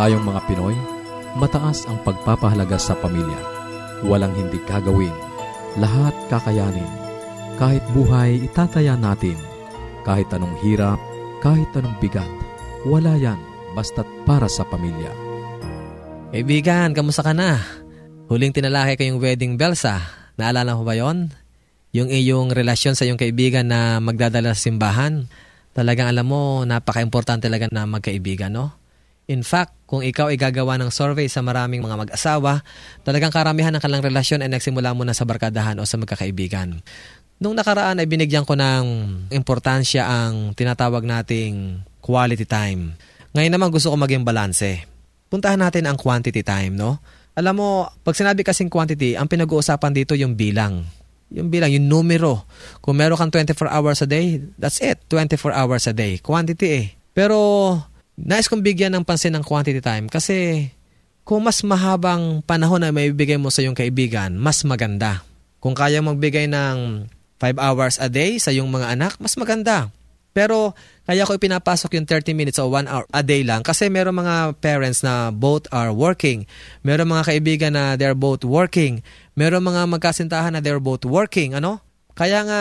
Tayong mga Pinoy, mataas ang pagpapahalaga sa pamilya. Walang hindi kagawin. Lahat kakayanin. Kahit buhay, itataya natin. Kahit anong hirap, kahit anong bigat, wala yan basta't para sa pamilya. Kaibigan, kamusta ka na? Huling tinalaki ko yung wedding bells ah. Naalala mo ba yon? Yung iyong relasyon sa iyong kaibigan na magdadala sa simbahan. Talagang alam mo, napaka-importante talaga na magkaibigan, no? In fact, kung ikaw ay gagawa ng survey sa maraming mga mag-asawa, talagang karamihan ng kalang relasyon ay nagsimula muna sa barkadahan o sa magkakaibigan. Nung nakaraan ay binigyan ko ng importansya ang tinatawag nating quality time. Ngayon naman gusto ko maging balanse. Puntahan natin ang quantity time, no? Alam mo, pag sinabi kasing quantity, ang pinag-uusapan dito yung bilang. Yung bilang, yung numero. Kung meron kang 24 hours a day, that's it. 24 hours a day. Quantity eh. Pero, nais kong bigyan ng pansin ng quantity time kasi kung mas mahabang panahon na may bibigay mo sa iyong kaibigan, mas maganda. Kung kaya magbigay ng 5 hours a day sa iyong mga anak, mas maganda. Pero kaya ko ipinapasok yung 30 minutes o 1 hour a day lang kasi meron mga parents na both are working. Meron mga kaibigan na they're both working. Meron mga magkasintahan na they're both working. Ano? Kaya nga,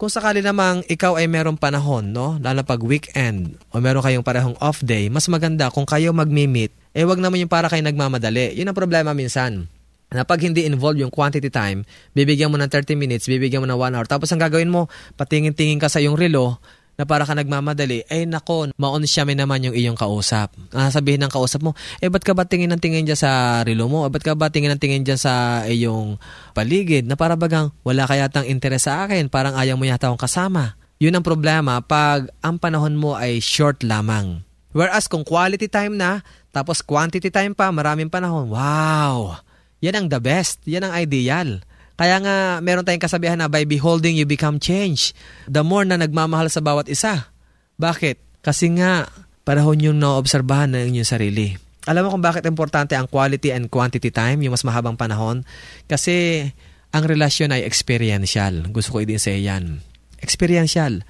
kung sakali namang ikaw ay meron panahon, no? lalo pag weekend o meron kayong parehong off day, mas maganda kung kayo mag-meet, eh wag naman yung para kayo nagmamadali. Yun ang problema minsan na pag hindi involved yung quantity time, bibigyan mo ng 30 minutes, bibigyan mo ng 1 hour, tapos ang gagawin mo, patingin-tingin ka sa yung relo, na para ka nagmamadali, eh nako, maon siya may naman yung iyong kausap. Ah, sabihin ng kausap mo, eh ba't ka ba tingin ng tingin dyan sa relo mo? Eh ba't ka ba tingin ng tingin dyan sa iyong paligid? Na para bagang wala ka yatang interes sa akin, parang ayaw mo yata akong kasama. Yun ang problema pag ang panahon mo ay short lamang. Whereas kung quality time na, tapos quantity time pa, maraming panahon, wow! Yan ang the best. Yan ang ideal. Kaya nga, meron tayong kasabihan na by beholding you become change. The more na nagmamahal sa bawat isa. Bakit? Kasi nga, panahon yung naobserbahan ng inyong sarili. Alam mo kung bakit importante ang quality and quantity time, yung mas mahabang panahon? Kasi ang relasyon ay experiential. Gusto ko i-say yan. Experiential.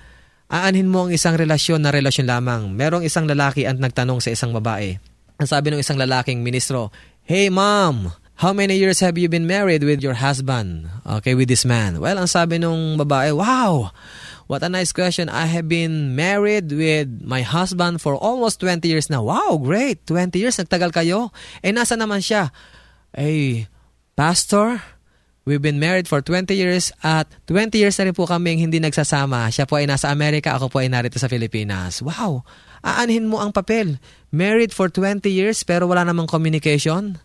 Aanhin mo ang isang relasyon na relasyon lamang. Merong isang lalaki ang nagtanong sa isang babae, ang sabi ng isang lalaking ministro, Hey mom, how many years have you been married with your husband? Okay, with this man. Well, ang sabi ng babae, wow, what a nice question. I have been married with my husband for almost 20 years now. Wow, great. 20 years, nagtagal kayo. Eh, nasa naman siya? Hey, pastor, We've been married for 20 years at 20 years na rin po kaming hindi nagsasama. Siya po ay nasa Amerika, ako po ay narito sa Pilipinas. Wow! Aanhin mo ang papel. Married for 20 years pero wala namang communication.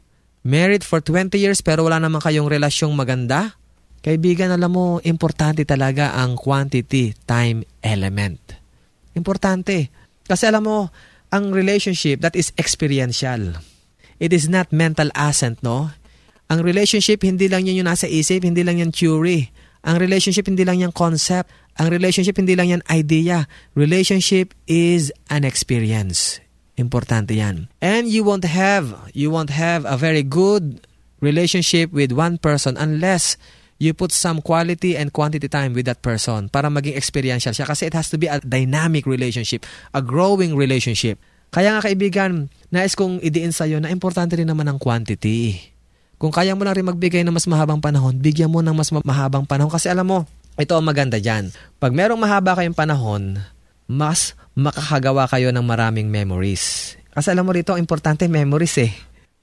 Married for 20 years pero wala namang kayong relasyong maganda. Kaibigan, alam mo, importante talaga ang quantity time element. Importante. Kasi alam mo, ang relationship that is experiential. It is not mental assent, no? Ang relationship, hindi lang yan yung nasa isip, hindi lang yan theory. Ang relationship, hindi lang yan concept. Ang relationship, hindi lang yan idea. Relationship is an experience. Importante yan. And you won't have, you won't have a very good relationship with one person unless you put some quality and quantity time with that person para maging experiential siya. Kasi it has to be a dynamic relationship, a growing relationship. Kaya nga kaibigan, nais kong idiin sa'yo na importante rin naman ang quantity. Kung kaya mo lang rin magbigay ng mas mahabang panahon, bigyan mo ng mas mahabang panahon. Kasi alam mo, ito ang maganda dyan. Pag merong mahaba kayong panahon, mas makakagawa kayo ng maraming memories. Kasi alam mo rito, importante memories eh.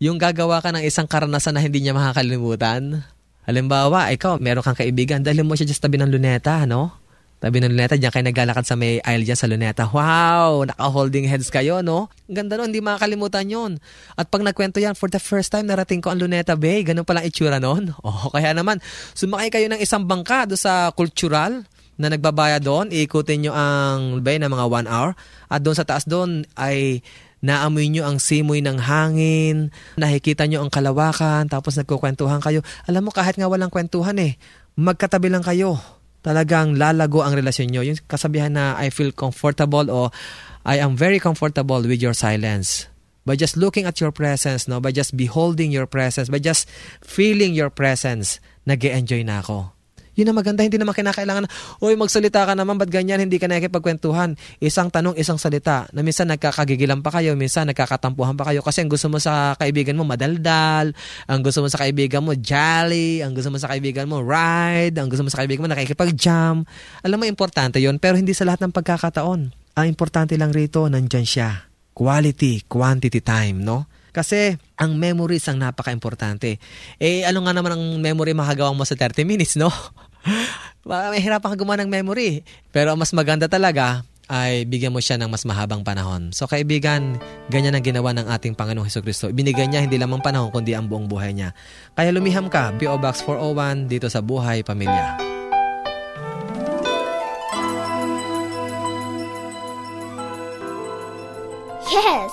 Yung gagawa ka ng isang karanasan na hindi niya makakalimutan. Halimbawa, ikaw, meron kang kaibigan, dahil mo siya just tabi ng luneta, no? Tabi ng luneta, diyan kayo naglalakad sa may aisle dyan sa luneta. Wow! Naka-holding heads kayo, no? Ang ganda nun, hindi makakalimutan yon. At pag nagkwento yan, for the first time, narating ko ang luneta bay. Ganun palang itsura nun. Oh, kaya naman, sumakay kayo ng isang bangka do sa cultural na nagbabaya doon. Iikutin nyo ang bay na mga one hour. At doon sa taas doon ay naamoy nyo ang simoy ng hangin, nakikita nyo ang kalawakan, tapos nagkukwentuhan kayo. Alam mo, kahit nga walang kwentuhan eh, magkatabi lang kayo talagang lalago ang relasyon nyo. Yung kasabihan na I feel comfortable o I am very comfortable with your silence. By just looking at your presence, no? by just beholding your presence, by just feeling your presence, nag enjoy na ako. Yun ang maganda, hindi naman kinakailangan, uy, magsalita ka naman, ba't ganyan, hindi ka nakikipagkwentuhan. Isang tanong, isang salita, na minsan nagkakagigilan pa kayo, minsan nagkakatampuhan pa kayo, kasi ang gusto mo sa kaibigan mo, madaldal, ang gusto mo sa kaibigan mo, jolly, ang gusto mo sa kaibigan mo, ride, ang gusto mo sa kaibigan mo, nakikipag-jam. Alam mo, importante yon pero hindi sa lahat ng pagkakataon. Ang importante lang rito, nandyan siya. Quality, quantity time, no? Kasi ang memories ang napaka-importante. Eh, ano nga naman ang memory makagawa mo sa 30 minutes, no? May hirapan ka gumawa ng memory. Pero ang mas maganda talaga ay bigyan mo siya ng mas mahabang panahon. So kaibigan, ganyan ang ginawa ng ating Panginoong Heso Kristo. Ibinigay niya hindi lamang panahon kundi ang buong buhay niya. Kaya lumiham ka, P.O. Box 401 dito sa Buhay Pamilya. Yes,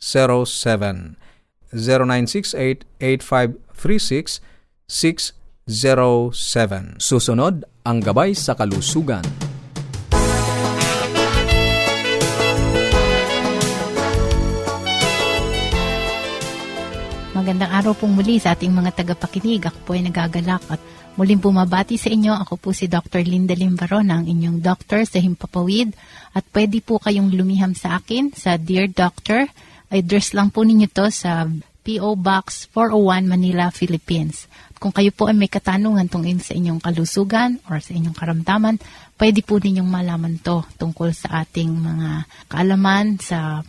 0968-8536-607. Susunod, ang gabay sa kalusugan. Magandang araw pong muli sa ating mga tagapakinig. Ako po ay nagagalak at muling bumabati sa inyo. Ako po si Dr. Linda Limbaron, ang inyong doctor sa Himpapawid. At pwede po kayong lumiham sa akin sa Dear Doctor, address lang po ninyo to sa P.O. Box 401 Manila, Philippines. Kung kayo po ay may katanungan tungkol sa inyong kalusugan or sa inyong karamdaman, pwede po ninyong malaman to tungkol sa ating mga kaalaman sa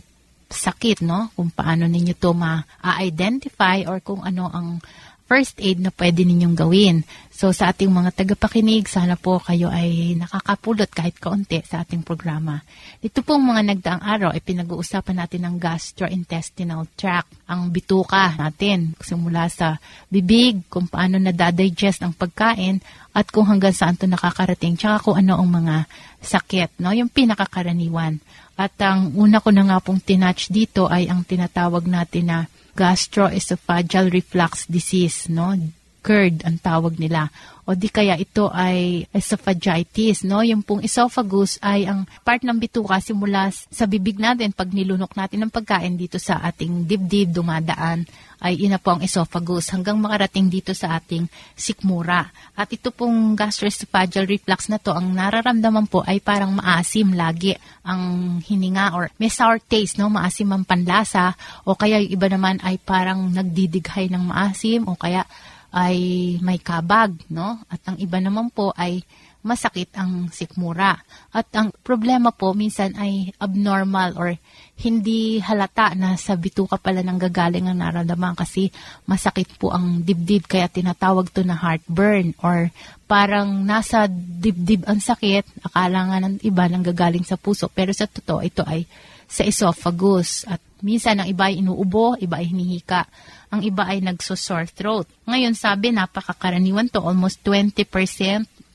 sakit, no? Kung paano ninyo to ma-identify or kung ano ang first aid na pwede ninyong gawin. So sa ating mga tagapakinig, sana po kayo ay nakakapulot kahit kaunti sa ating programa. Dito pong mga nagdaang araw ay pinag-uusapan natin ang gastrointestinal tract, ang bituka natin simula sa bibig, kung paano nadadigest ang pagkain at kung hanggang saan ito nakakarating, tsaka kung ano ang mga sakit, no? yung pinakakaraniwan. At ang una ko na nga pong tinatch dito ay ang tinatawag natin na gastroesophageal reflux disease, no? GERD ang tawag nila. O di kaya ito ay esophagitis, no? Yung pong esophagus ay ang part ng bituka simula sa bibig natin pag nilunok natin ng pagkain dito sa ating dibdib dumadaan ay ina po ang esophagus hanggang makarating dito sa ating sikmura. At ito pong gastroesophageal reflux na to, ang nararamdaman po ay parang maasim lagi ang hininga or may sour taste, no? maasim ang panlasa o kaya yung iba naman ay parang nagdidighay ng maasim o kaya ay may kabag, no? At ang iba naman po ay masakit ang sikmura. At ang problema po minsan ay abnormal or hindi halata na sa bituka pala nang gagaling ang nararamdaman kasi masakit po ang dibdib kaya tinatawag to na heartburn or parang nasa dibdib ang sakit, akala nga ng iba nang gagaling sa puso pero sa totoo ito ay sa esophagus at minsan ang iba ay inuubo, iba ay hinihika ang iba ay nagso-sore throat. Ngayon sabi, napakakaraniwan to, almost 20%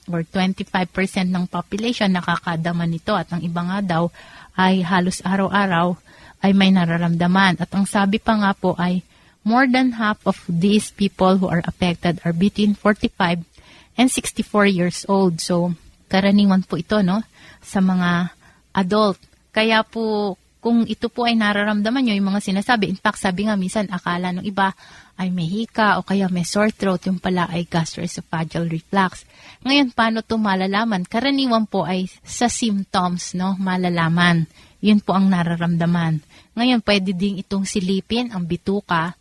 or 25% ng population nakakadama nito at ang iba nga daw ay halos araw-araw ay may nararamdaman. At ang sabi pa nga po ay more than half of these people who are affected are between 45 and 64 years old. So, karaniwan po ito no sa mga adult. Kaya po kung ito po ay nararamdaman nyo, yung mga sinasabi, in fact, sabi nga minsan, akala ng iba ay may hika o kaya may sore throat, yung pala ay gastroesophageal reflux. Ngayon, paano to malalaman? Karaniwan po ay sa symptoms, no, malalaman. Yun po ang nararamdaman. Ngayon, pwede ding itong silipin, ang bituka,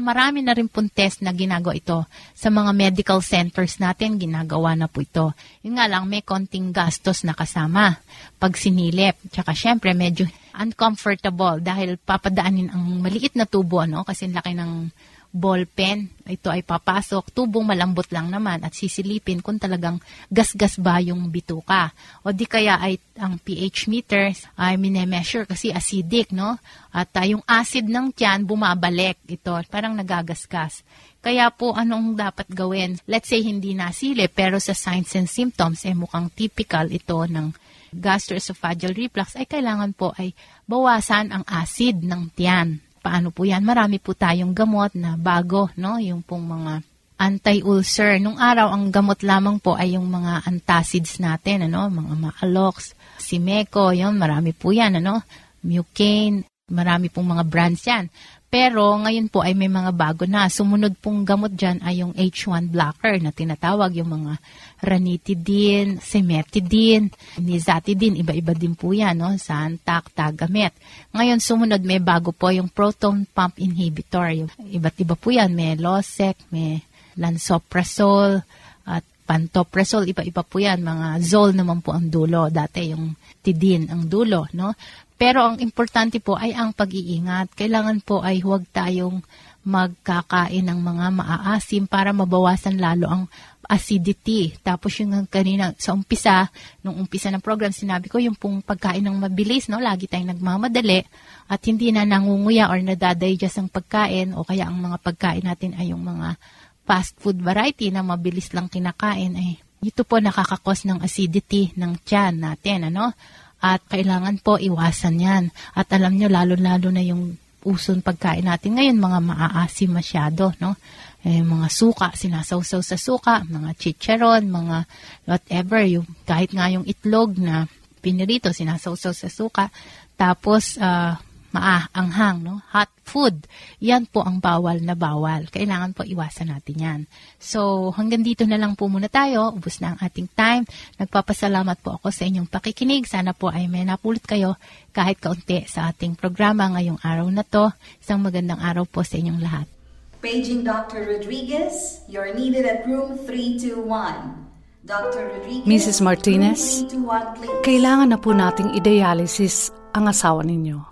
marami na rin pong test na ginagawa ito. Sa mga medical centers natin, ginagawa na po ito. Yun nga lang, may konting gastos na kasama pag sinilip. Tsaka syempre, medyo uncomfortable dahil papadaanin ang maliit na tubo, no? Kasi laki ng ball pen. Ito ay papasok, tubong malambot lang naman at sisilipin kung talagang gasgas ba yung bituka. O di kaya ay ang pH meter ay minemeasure kasi acidic, no? At uh, yung acid ng tiyan bumabalik ito, parang nagagasgas. Kaya po anong dapat gawin? Let's say hindi nasili pero sa signs and symptoms eh mukhang typical ito ng gastroesophageal reflux ay kailangan po ay bawasan ang acid ng tiyan Paano po yan? Marami po tayong gamot na bago, no? Yung pong mga anti-ulcer. Nung araw, ang gamot lamang po ay yung mga antacids natin, ano? Mga Maalox, Simeco, yun, marami po yan, ano? Mucane, marami pong mga brands yan. Pero ngayon po ay may mga bago na. Sumunod pong gamot dyan ay yung H1 blocker na tinatawag yung mga ranitidine, semetidine, nizatidine, iba-iba din po yan, no? Santac, Tagamet. Ngayon sumunod may bago po yung proton pump inhibitor. Yung iba't iba po yan. May Losec, may Lansoprazole, at pantoprazole, iba-iba po yan. Mga Zol naman po ang dulo. Dati yung tidin ang dulo, no? Pero ang importante po ay ang pag-iingat. Kailangan po ay huwag tayong magkakain ng mga maaasim para mabawasan lalo ang acidity. Tapos yung kanina sa umpisa, nung umpisa ng program, sinabi ko yung pong pagkain ng mabilis, no? lagi tayong nagmamadali at hindi na nangunguya or nadadigest ang pagkain o kaya ang mga pagkain natin ay yung mga fast food variety na mabilis lang kinakain ay ito po nakakakos ng acidity ng tiyan natin. Ano? At kailangan po iwasan yan. At alam nyo, lalo-lalo na yung uson pagkain natin ngayon, mga maaasim masyado, no? Eh, mga suka, sinasawsaw sa suka, mga chicharon, mga whatever, yung, kahit nga yung itlog na pinirito, sinasawsaw sa suka. Tapos, uh, maaanghang, no? Hot food. Yan po ang bawal na bawal. Kailangan po iwasan natin yan. So, hanggang dito na lang po muna tayo. Ubus na ang ating time. Nagpapasalamat po ako sa inyong pakikinig. Sana po ay may napulot kayo kahit kaunti sa ating programa ngayong araw na to. Isang magandang araw po sa inyong lahat. Paging Dr. Rodriguez, you're needed at room 321. Dr. Rodriguez, Mrs. Martinez, 321, kailangan na po nating i-dialysis ang asawa ninyo.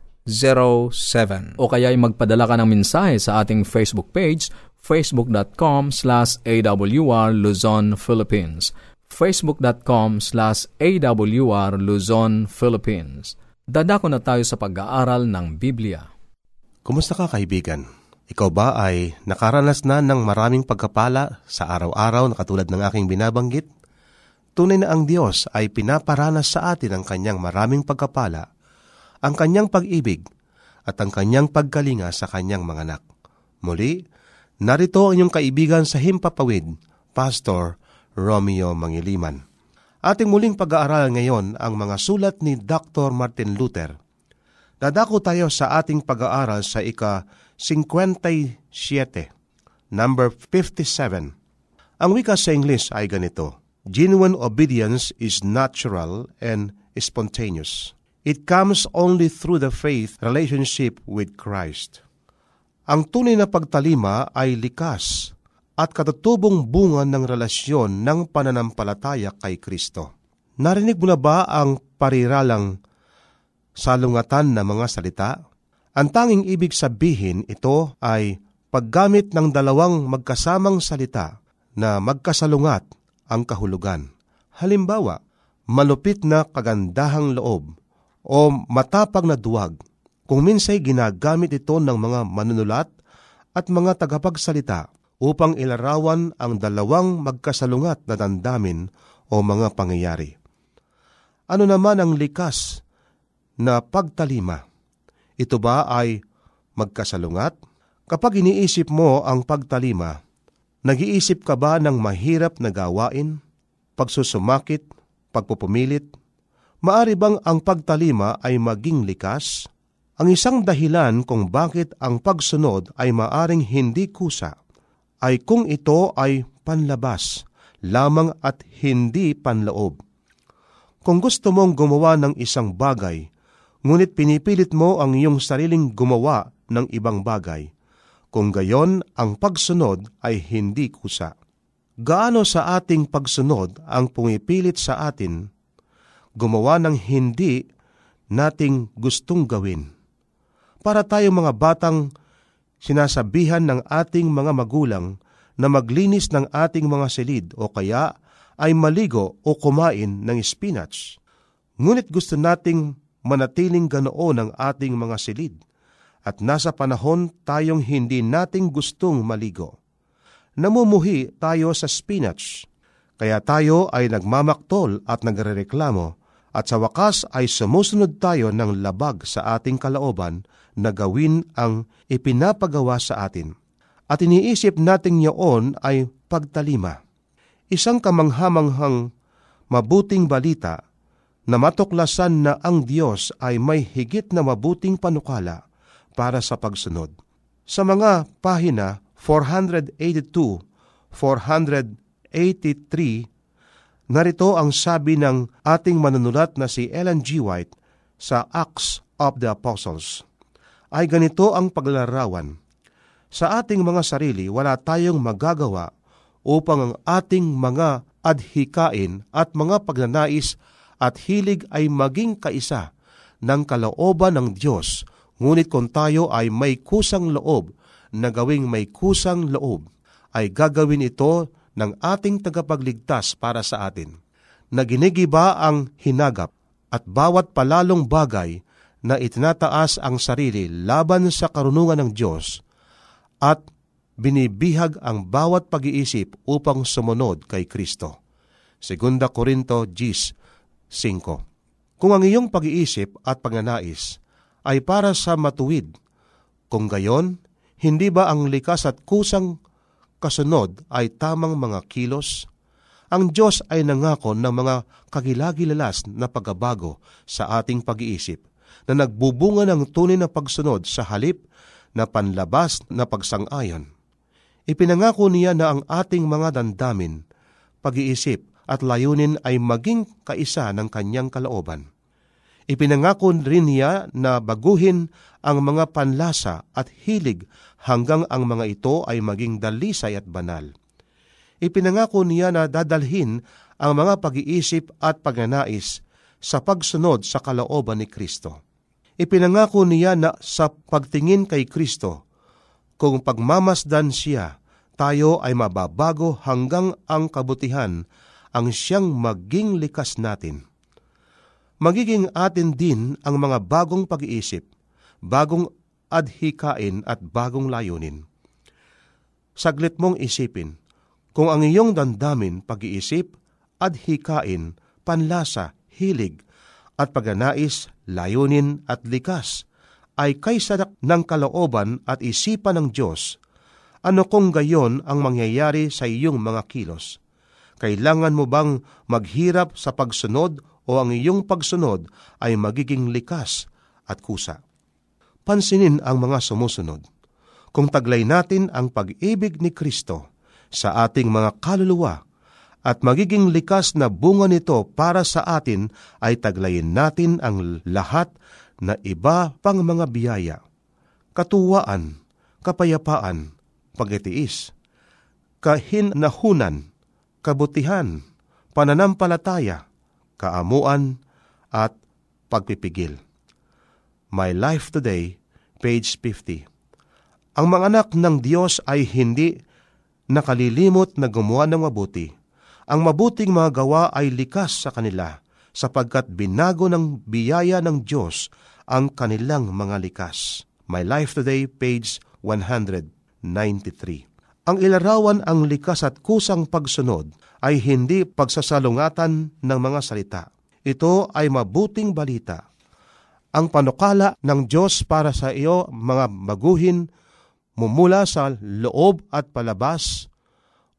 O kaya ay magpadala ka ng mensahe sa ating Facebook page facebook.com slash awr Luzon, Philippines facebook.com slash awr Luzon, Philippines Dadako na tayo sa pag-aaral ng Biblia. Kumusta ka kaibigan? Ikaw ba ay nakaranas na ng maraming pagkapala sa araw-araw na katulad ng aking binabanggit? Tunay na ang Diyos ay pinaparanas sa atin ang kanyang maraming pagkapala, ang kanyang pag-ibig, at ang kanyang pagkalinga sa kanyang mga anak. Muli, narito ang inyong kaibigan sa Himpapawid, Pastor Romeo Mangiliman. Ating muling pag-aaral ngayon ang mga sulat ni Dr. Martin Luther. Dadako tayo sa ating pag-aaral sa ika-57, number 57. Ang wika sa English ay ganito, Genuine obedience is natural and spontaneous. It comes only through the faith relationship with Christ. Ang tunay na pagtalima ay likas at katutubong bunga ng relasyon ng pananampalataya kay Kristo. Narinig mo na ba ang pariralang salungatan na mga salita? Ang tanging ibig sabihin ito ay paggamit ng dalawang magkasamang salita na magkasalungat ang kahulugan. Halimbawa, malupit na kagandahang loob o matapang na duwag. Kung minsay ginagamit ito ng mga manunulat at mga tagapagsalita upang ilarawan ang dalawang magkasalungat na dandamin o mga pangyayari. Ano naman ang likas na pagtalima? Ito ba ay magkasalungat? Kapag iniisip mo ang pagtalima, nag-iisip ka ba ng mahirap na gawain, pagsusumakit, pagpupumilit? Maari bang ang pagtalima ay maging likas? Ang isang dahilan kung bakit ang pagsunod ay maaring hindi kusa ay kung ito ay panlabas lamang at hindi panloob. Kung gusto mong gumawa ng isang bagay, ngunit pinipilit mo ang iyong sariling gumawa ng ibang bagay, kung gayon ang pagsunod ay hindi kusa. Gaano sa ating pagsunod ang pumipilit sa atin gumawa ng hindi nating gustong gawin? Para tayo mga batang sinasabihan ng ating mga magulang na maglinis ng ating mga silid o kaya ay maligo o kumain ng spinach. Ngunit gusto nating manatiling ganoon ang ating mga silid at nasa panahon tayong hindi nating gustong maligo. Namumuhi tayo sa spinach, kaya tayo ay nagmamaktol at nagrereklamo at sa wakas ay sumusunod tayo ng labag sa ating kalaoban na gawin ang ipinapagawa sa atin. At iniisip natin yaon ay pagtalima isang kamanghamanghang mabuting balita na matuklasan na ang Diyos ay may higit na mabuting panukala para sa pagsunod. Sa mga pahina 482, 483, narito ang sabi ng ating manunulat na si Ellen G. White sa Acts of the Apostles. Ay ganito ang paglarawan. Sa ating mga sarili, wala tayong magagawa upang ang ating mga adhikain at mga pagnanais at hilig ay maging kaisa ng kalooban ng Diyos. Ngunit kung tayo ay may kusang loob na gawing may kusang loob, ay gagawin ito ng ating tagapagligtas para sa atin. Na ginigiba ang hinagap at bawat palalong bagay na itinataas ang sarili laban sa karunungan ng Diyos at binibihag ang bawat pag-iisip upang sumunod kay Kristo. 2 Korinto 10.5 Kung ang iyong pag-iisip at pagnanais ay para sa matuwid, kung gayon, hindi ba ang likas at kusang kasunod ay tamang mga kilos? Ang Diyos ay nangako ng mga kagilagilalas na pagbabago sa ating pag-iisip na nagbubunga ng tunay na pagsunod sa halip na panlabas na pagsang-ayon. Ipinangako niya na ang ating mga dandamin, pag-iisip at layunin ay maging kaisa ng kanyang kalooban. Ipinangako rin niya na baguhin ang mga panlasa at hilig hanggang ang mga ito ay maging dalisay at banal. Ipinangako niya na dadalhin ang mga pag-iisip at pagnanais sa pagsunod sa kalooban ni Kristo. Ipinangako niya na sa pagtingin kay Kristo, kung pagmamasdan siya, tayo ay mababago hanggang ang kabutihan ang siyang maging likas natin magiging atin din ang mga bagong pag-iisip, bagong adhikain at bagong layunin. Saglit mong isipin, kung ang iyong dandamin, pag-iisip, adhikain, panlasa, hilig, at pagnanais, layunin at likas, ay kaysa ng kalooban at isipan ng Diyos, ano kung gayon ang mangyayari sa iyong mga kilos? Kailangan mo bang maghirap sa pagsunod o ang iyong pagsunod ay magiging likas at kusa. Pansinin ang mga sumusunod. Kung taglay natin ang pag-ibig ni Kristo sa ating mga kaluluwa at magiging likas na bunga nito para sa atin ay taglayin natin ang lahat na iba pang mga biyaya, katuwaan, kapayapaan, pagitiis, kahinahunan, kabutihan, pananampalataya, kaamuan, at pagpipigil. My Life Today, page 50. Ang mga anak ng Diyos ay hindi nakalilimot na gumawa ng mabuti. Ang mabuting mga gawa ay likas sa kanila sapagkat binago ng biyaya ng Diyos ang kanilang mga likas. My Life Today, page 193. Ang ilarawan ang likas at kusang pagsunod ay hindi pagsasalungatan ng mga salita. Ito ay mabuting balita. Ang panukala ng Diyos para sa iyo, mga maguhin, mumula sa loob at palabas,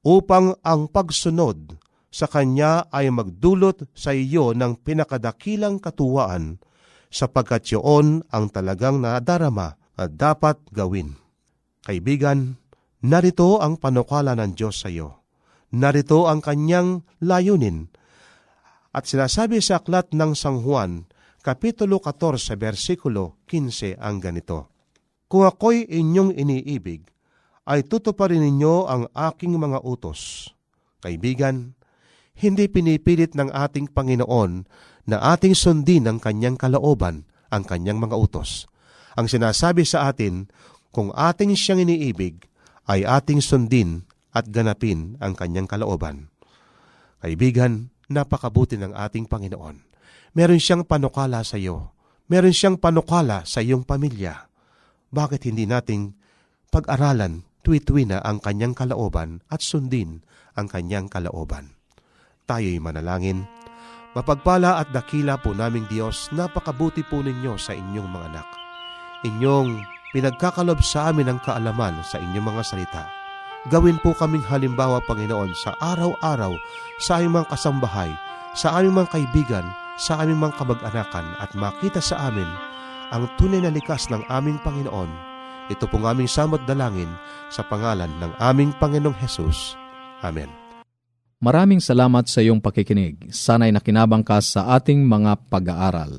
upang ang pagsunod sa Kanya ay magdulot sa iyo ng pinakadakilang katuwaan, sapagkat yun ang talagang nadarama at dapat gawin. Kaibigan, narito ang panukala ng Diyos sa iyo Narito ang kanyang layunin. At sinasabi sa aklat ng San Juan, Kapitulo 14, versikulo 15 ang ganito. Kung ako'y inyong iniibig, ay tutuparin ninyo ang aking mga utos. Kaibigan, hindi pinipilit ng ating Panginoon na ating sundin ang kanyang kalooban, ang kanyang mga utos. Ang sinasabi sa atin, kung ating siyang iniibig, ay ating sundin at ganapin ang kanyang kalooban. Kaibigan, napakabuti ng ating Panginoon. Meron siyang panukala sa iyo. Meron siyang panukala sa iyong pamilya. Bakit hindi nating pag-aralan tuwi-tuwi na ang kanyang kalooban at sundin ang kanyang kalooban? Tayo'y manalangin. Mapagpala at dakila po naming Diyos, napakabuti po ninyo sa inyong mga anak. Inyong pinagkakalob sa amin ang kaalaman sa inyong mga salita Gawin po kaming halimbawa, Panginoon, sa araw-araw, sa aming mga kasambahay, sa aming mga kaibigan, sa aming mga kamag-anakan at makita sa amin ang tunay na likas ng aming Panginoon. Ito pong aming samot dalangin sa pangalan ng aming Panginoong Hesus. Amen. Maraming salamat sa iyong pakikinig. Sana'y nakinabang ka sa ating mga pag-aaral.